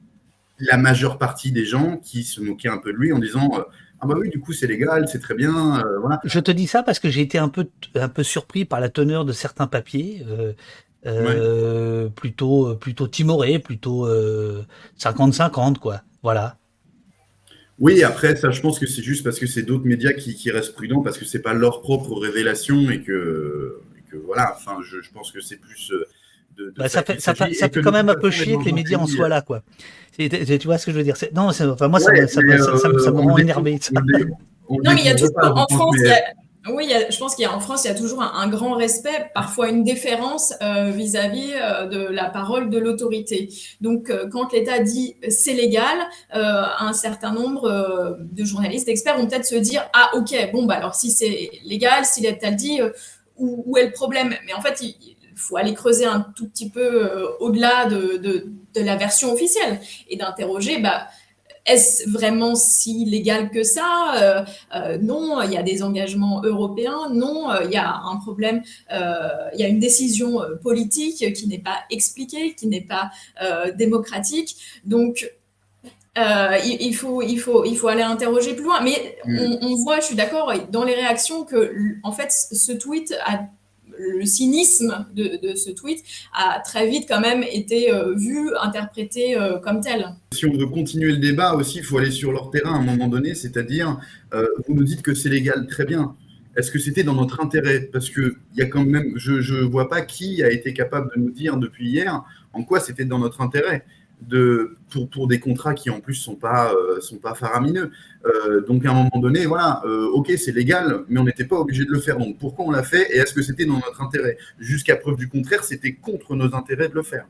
la majeure partie des gens qui se moquaient un peu de lui en disant euh, ah bah oui du coup c'est légal c'est très bien euh, voilà. Je te dis ça parce que j'ai été un peu un peu surpris par la teneur de certains papiers euh, plutôt plutôt timorés plutôt 50-50 quoi voilà. Oui, après, ça, je pense que c'est juste parce que c'est d'autres médias qui, restent prudents, parce que c'est pas leur propre révélation et que, voilà, enfin, je, je pense que c'est plus bah, ça fait, ça, fait, ça fait quand même un peu chier que les médias en soient là, quoi. Tu vois ce que je veux dire Non, enfin, moi, ça, me, ça, me rend énervé. Non, mais il y a toujours, en France, oui, je pense qu'il y a en France, il y a toujours un, grand respect, parfois une déférence euh, vis-à-vis euh, de la parole de l'autorité. Donc, euh, quand l'État dit c'est légal, un certain nombre de journalistes, d'experts vont peut-être se dire ah ok, bon bah alors si c'est légal, si l'État le dit, où, où, est le problème? Mais en fait, il, faut aller creuser un tout petit peu euh, au-delà de, de, la version officielle et d'interroger, bah, est-ce vraiment si légal que ça? Euh, euh, Non, il y a des engagements européens. Non, il y a un problème, il y a une décision politique qui n'est pas expliquée, qui n'est pas démocratique. Donc, il, faut, il, faut, il faut aller interroger plus loin. Mais mm. on, on voit, je suis d'accord, dans les réactions que, en fait, ce tweet a le cynisme de, ce tweet a très vite quand même été euh, vu, interprété euh, comme tel. Si on veut continuer le débat aussi, il faut aller sur leur terrain à un moment donné, c'est-à-dire, euh, vous nous dites que c'est légal, très bien. Est-ce que c'était dans notre intérêt? Parce que y a quand même, je ne vois pas qui a été capable de nous dire depuis hier en quoi c'était dans notre intérêt pour, des contrats qui en plus sont pas, euh, sont pas faramineux. Euh, donc à un moment donné, voilà, euh, ok, c'est légal, mais on n'était pas obligé de le faire. Donc pourquoi on l'a fait et est-ce que c'était dans notre intérêt? Jusqu'à preuve du contraire, c'était contre nos intérêts de le faire.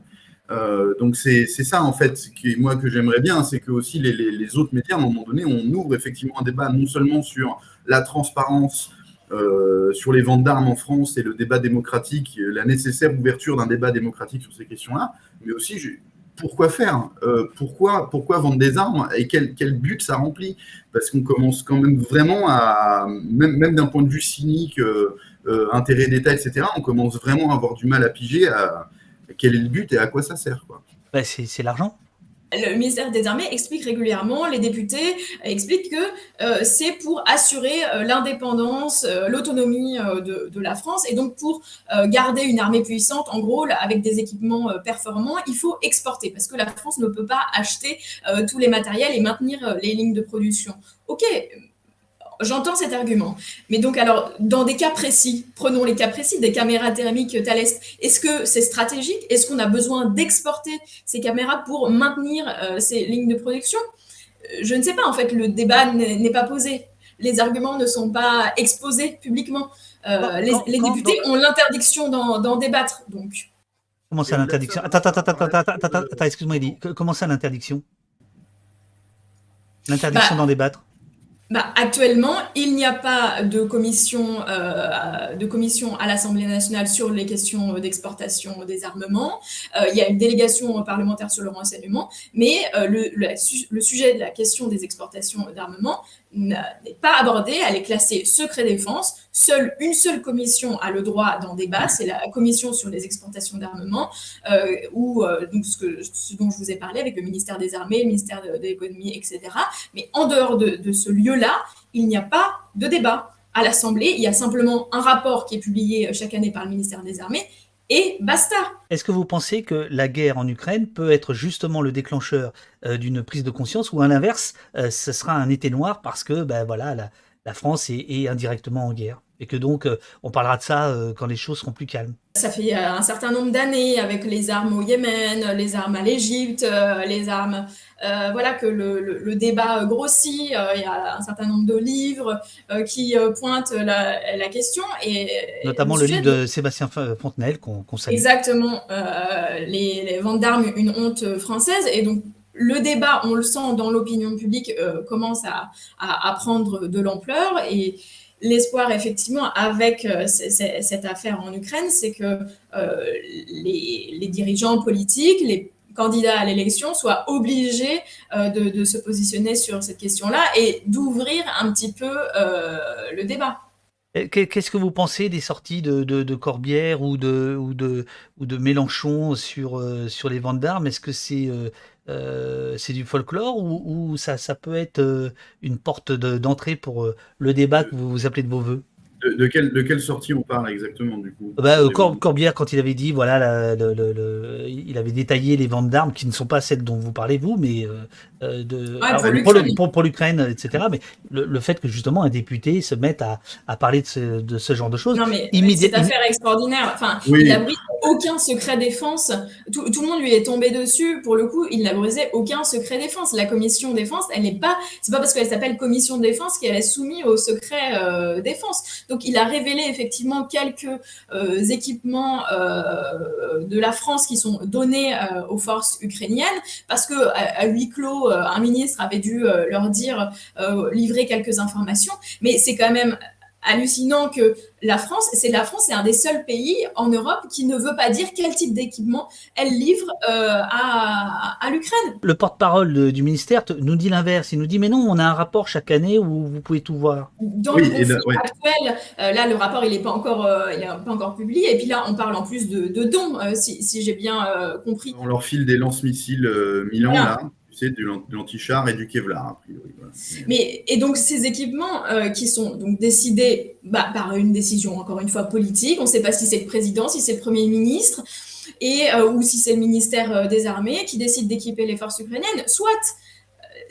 donc c'est ça en fait, qui, moi que j'aimerais bien, c'est que aussi les, les, les, autres médias, à un moment donné, on ouvre effectivement un débat non seulement sur la transparence, sur les ventes d'armes en France et le débat démocratique, la nécessaire ouverture d'un débat démocratique sur ces questions-là, mais aussi pourquoi faire euh, pourquoi, pourquoi vendre des armes et quel, but ça remplit? Parce qu'on commence quand même vraiment à, même, même d'un point de vue cynique, euh, euh, intérêt d'État, etc., on commence vraiment à avoir du mal à piger à, quel est le but et à quoi ça sert. Quoi. Bah, c'est l'argent le ministère des Armées explique régulièrement, les députés expliquent que euh, c'est pour assurer euh, l'indépendance, euh, l'autonomie de, de, la France. Et donc, pour garder une armée puissante, en gros, avec des équipements performants, il faut exporter parce que la France ne peut pas acheter tous les matériels et maintenir les lignes de production. OK, J'entends cet argument. Mais donc, alors, dans des cas précis, prenons les cas précis des caméras thermiques Thales, est-ce que c'est stratégique? Est-ce qu'on a besoin d'exporter ces caméras pour maintenir euh, ces lignes de production? Euh, Je ne sais pas, en fait, le débat n'est pas posé. Les arguments ne sont pas exposés publiquement. les, députés ont l'interdiction d'en débattre. Donc. Comment ça l'interdiction? Attends, attends, attends, attends, attends, attends, excuse-moi, Eddie. Comment ça l'interdiction? L'interdiction bah, d'en débattre? Bah, actuellement, il n'y a pas de commission, euh, de commission à l'Assemblée nationale sur les questions d'exportation des armements. Euh, il y a une délégation parlementaire sur le renseignement, mais euh, le, le, sujet de la question des exportations d'armements n'est pas abordée, elle est classée secret défense. Seule une seule commission a le droit d'en débat, c'est la commission sur les exportations d'armement, euh, ou euh, donc ce, dont je vous ai parlé avec le ministère des Armées, le ministère de, l'économie, etc. Mais en dehors de, de ce lieu-là, il n'y a pas de débat. À l'Assemblée, il y a simplement un rapport qui est publié chaque année par le ministère des Armées et basta. Est-ce que vous pensez que la guerre en Ukraine peut être justement le déclencheur euh, d'une prise de conscience ou à l'inverse, euh, ce sera un été noir parce que ben voilà, la, France est, indirectement en guerre? Et que donc euh, on parlera de ça quand les choses seront plus calmes Ça fait un certain nombre d'années avec les armes au Yémen, les armes à l'Égypte, les armes euh, voilà que le, débat grossit. Euh, il y a un certain nombre de livres euh, qui pointent la, question. Et, Notamment le livre de, Sébastien Fontenelle qu'on salue. Exactement. Les, ventes d'armes, une honte française. Et donc, le débat, on le sent dans l'opinion publique, commence à, prendre de l'ampleur. Et l'espoir, effectivement, avec cette affaire en Ukraine, c'est que les, les, dirigeants politiques, les candidats à l'élection soient obligés euh, de, se positionner sur cette question-là et d'ouvrir un petit peu euh, le débat. Qu'est-ce que vous pensez des sorties de, Corbière ou de, ou de, de Mélenchon sur, euh, sur les ventes d'armes? Est-ce que c'est c'est du folklore ou, ça, ça peut être une porte d'entrée pour le débat que vous, vous appelez de vos voeux? De, quelle, de quelle sortie on parle exactement du coup bah, euh, Corbière, quand il avait dit, voilà, le, il avait détaillé les ventes d'armes qui ne sont pas celles dont vous parlez vous, mais euh, euh, de, pour l'Ukraine, etc. Mais le, fait que justement un député se mette à, à parler de ce, de ce, genre de choses. Non, mais c'est affaire extraordinaire. Enfin, il n'a brisé aucun secret défense. Tout, tout, le monde lui est tombé dessus. Pour le coup, il n'a brisé aucun secret défense. La commission défense, elle n'est pas. C'est pas parce qu'elle s'appelle commission défense qu'elle est soumise au secret défense. Donc, il a révélé effectivement quelques euh, équipements euh, de la France qui sont donnés euh, aux forces ukrainiennes parce que à, huis clos, un ministre avait dû leur dire livrer quelques informations. Mais c'est quand même hallucinant que la France, c'est la France, c'est un des seuls pays en Europe qui ne veut pas dire quel type d'équipement elle livre euh, à, l'Ukraine. Le porte-parole du ministère nous dit l'inverse. Il nous dit mais non, on a un rapport chaque année où vous pouvez tout voir. Dans le conflit actuel, euh, là le rapport il n'est pas encore, euh, pas encore publié. Et puis là on parle en plus de, dons, si, j'ai bien compris. On leur file des lance-missiles Milan là de l'anti-char et du Kevlar, a priori. Mais, et donc, ces équipements euh, qui sont donc décidés bah, par une décision, encore une fois, politique, on ne sait pas si c'est le président, si c'est le Premier ministre, et, euh, ou si c'est le ministère euh, des Armées qui décide d'équiper les forces ukrainiennes, soit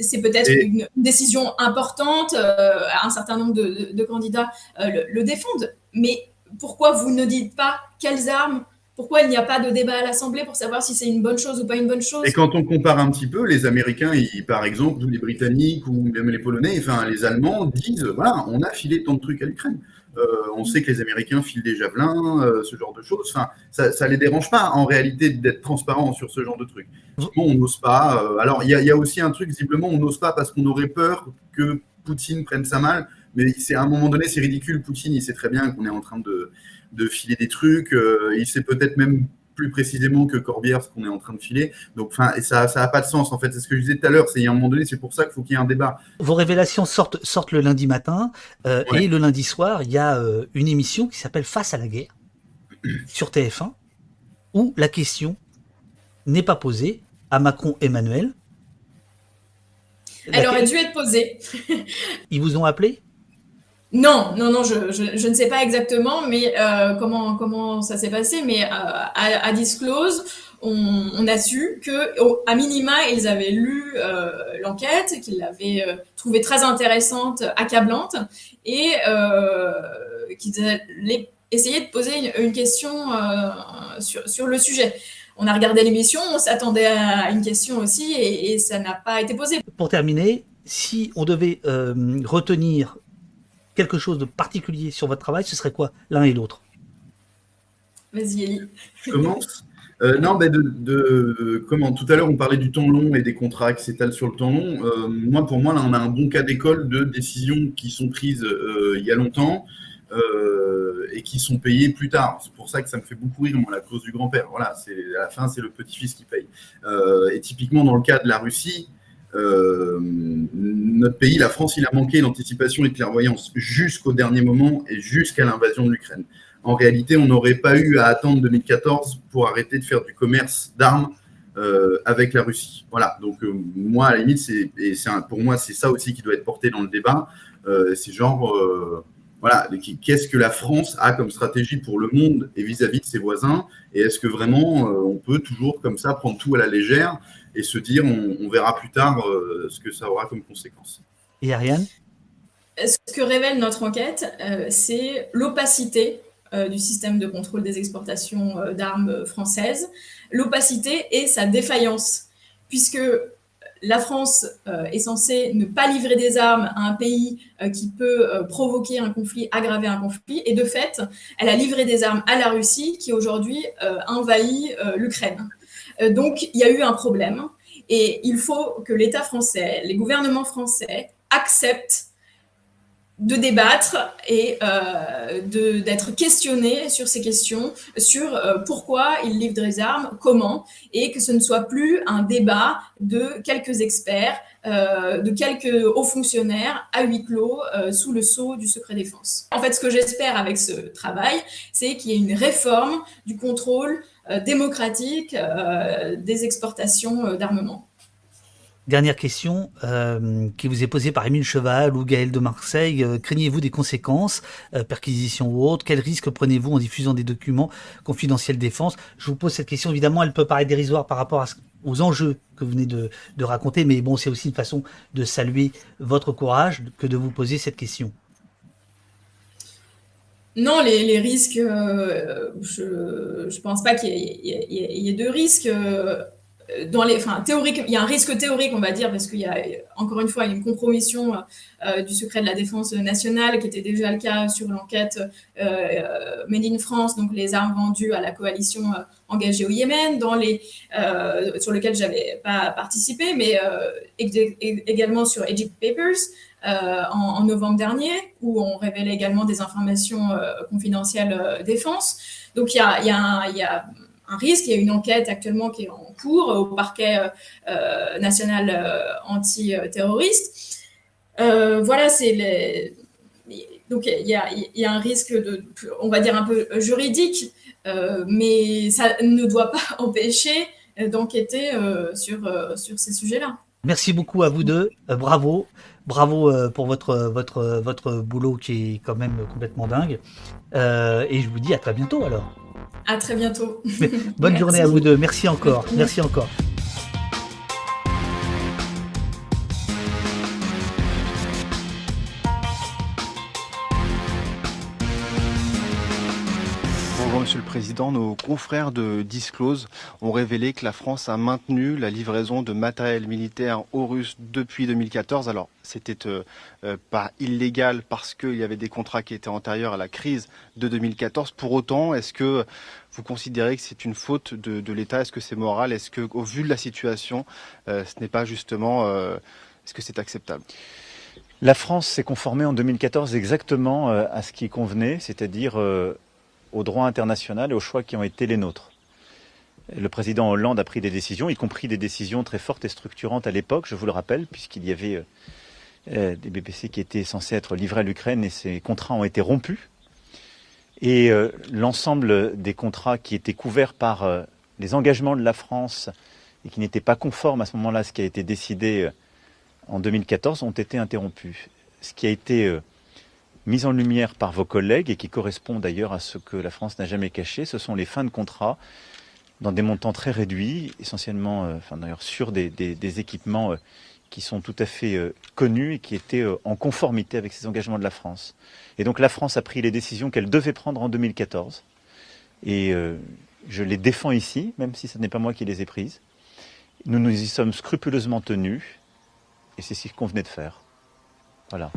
c'est peut-être une, décision importante, un certain nombre de, candidats le défendent, mais pourquoi vous ne dites pas quelles armes pourquoi il n'y a pas de débat à l'Assemblée pour savoir si c'est une bonne chose ou pas une bonne chose? Et quand on compare un petit peu, les Américains, par exemple, ou les Britanniques, ou même les Polonais, enfin les Allemands disent, voilà, on a filé tant de trucs à l'Ukraine. Euh, on sait que les Américains filent des javelins, euh, ce genre de choses. Enfin, ça, ne les dérange pas en réalité d'être transparent sur ce genre de trucs. on n'ose pas. Euh, alors, il y, a aussi un truc, visiblement, on n'ose pas parce qu'on aurait peur que Poutine prenne sa mal. Mais c'est à un moment donné, c'est ridicule. Poutine, il sait très bien qu'on est en train de, de filer des trucs. Euh, il sait peut-être même plus précisément que Corbière ce qu'on est en train de filer. Donc, enfin, ça, ça a pas de sens en fait. C'est ce que je disais tout à l'heure. C'est à un moment donné, c'est pour ça qu'il faut qu'il y ait un débat. Vos révélations sortent, sortent le lundi matin euh, et le lundi soir, il y a euh, une émission qui s'appelle Face à la guerre sur TF1 où la question n'est pas posée à Macron Emmanuel. Elle aurait dû être posée. Ils vous ont appelé? Non, non, non, je, ne sais pas exactement, mais euh, comment ça s'est passé. Mais euh, à, Disclose, on, a su que, à minima, ils avaient lu euh, l'enquête, qu'ils l'avaient trouvée très intéressante, accablante, et qu'ils allaient essayer de poser une, question sur, le sujet. On a regardé l'émission, on s'attendait à une question aussi, et, et ça n'a pas été posé. Pour terminer, si on devait retenir quelque chose de particulier sur votre travail, ce serait quoi l'un et l'autre? Vas-y, Elie. Je commence. Euh, non, ben de, comment tout à l'heure on parlait du temps long et des contrats qui s'étalent sur le temps long. Euh, moi, pour moi, là, on a un bon cas d'école de décisions qui sont prises euh, il y a longtemps et qui sont payées plus tard. C'est pour ça que ça me fait beaucoup rire, moi, la cause du grand-père. Voilà, c'est à la fin, c'est le petit-fils qui paye. et typiquement dans le cas de la Russie, notre pays, la France, il a manqué d'anticipation et de clairvoyance jusqu'au dernier moment et jusqu'à l'invasion de l'Ukraine en réalité, on n'aurait pas eu à attendre 2014 pour arrêter de faire du commerce d'armes euh, avec la Russie. Voilà. Donc euh, moi, à la limite, c'est, pour moi, c'est ça aussi qui doit être porté dans le débat. Euh, c'est genre, voilà, qu'est-ce que la France a comme stratégie pour le monde et vis-à-vis de ses voisins? Et est-ce que vraiment on peut toujours comme ça prendre tout à la légère et se dire, on, verra plus tard ce que ça aura comme conséquence. Et Ariane? Ce que révèle notre enquête, c'est l'opacité euh, du système de contrôle des exportations euh, d'armes françaises, l'opacité et sa défaillance, puisque la France euh, est censée ne pas livrer des armes à un pays qui peut provoquer un conflit, aggraver un conflit, et de fait, elle a livré des armes à la Russie qui aujourd'hui envahit l'Ukraine. Donc il y a eu un problème, et il faut que l'État français, les gouvernements français acceptent de débattre et euh, d'être questionné sur ces questions, sur euh, pourquoi ils livrent des armes, comment, et que ce ne soit plus un débat de quelques experts, euh, de quelques hauts fonctionnaires à huis clos sous le sceau du secret défense. En fait, ce que j'espère avec ce travail, c'est qu'il y ait une réforme du contrôle démocratique des exportations d'armement. Dernière question euh, qui vous est posée par Émile Cheval ou Gaël de Marseille. Euh, craignez-vous des conséquences, euh, perquisitions ou autres? Quels risques prenez-vous en diffusant des documents confidentiels défense? Je vous pose cette question, évidemment, elle peut paraître dérisoire par rapport aux enjeux que vous venez de, raconter, mais bon, c'est aussi une façon de saluer votre courage que de vous poser cette question. Non, les, risques, je ne pense pas qu'il y, ait de risques dans les, enfin, théorique, il y a un risque théorique, on va dire, parce qu'il y a encore une fois une compromission euh, du secret de la défense nationale, qui était déjà le cas sur l'enquête euh, Made in France, donc les armes vendues à la coalition euh, engagée au Yémen, dans les, euh, sur lequel j'avais pas participé, mais également sur Egypt Papers. En, en, novembre dernier, où on révélait également des informations confidentielles défense. Donc il y a, un risque. Il y a une enquête actuellement qui est en cours au parquet euh, euh, national euh, anti-terroriste. voilà, c'est. Donc il y, a, y, a, un risque de, on va dire un peu juridique, mais ça ne doit pas empêcher d'enquêter sur, sur ces sujets-là. Merci beaucoup à vous deux, bravo, bravo pour votre, votre, votre boulot qui est quand même complètement dingue, et je vous dis à très bientôt alors. À très bientôt. Bonne journée à vous deux. Merci encore. Merci encore. Président, nos confrères de Disclose ont révélé que la France a maintenu la livraison de matériel militaire aux Russes depuis 2014. Alors, c'était euh, euh, pas illégal parce qu'il y avait des contrats qui étaient antérieurs à la crise de 2014. Pour autant, est-ce que vous considérez que c'est une faute de, l'État? Est-ce que c'est moral? Est-ce que, au vu de la situation, euh, ce n'est pas justement, est-ce que c'est acceptable? La France s'est conformée en 2014 exactement à ce qui convenait, c'est-à-dire au droit international et aux choix qui ont été les nôtres. Le président Hollande a pris des décisions, y compris des décisions très fortes et structurantes à l'époque, je vous le rappelle, puisqu'il y avait euh, euh, des BBC qui étaient censés être livrés à l'Ukraine et ces contrats ont été rompus. Et euh, l'ensemble des contrats qui étaient couverts par les engagements de la France et qui n'étaient pas conformes à ce moment-là à ce qui a été décidé en 2014 ont été interrompus. Ce qui a été mise en lumière par vos collègues et qui correspond d'ailleurs à ce que la France n'a jamais caché, ce sont les fins de contrat dans des montants très réduits, essentiellement, euh, d'ailleurs sur des, équipements euh, qui sont tout à fait euh, connus et qui étaient en conformité avec ces engagements de la France. Et donc la France a pris les décisions qu'elle devait prendre en 2014. Et je les défends ici, même si ce n'est pas moi qui les ai prises. Nous nous y sommes scrupuleusement tenus, et c'est ce qu'il convenait de faire. Voilà.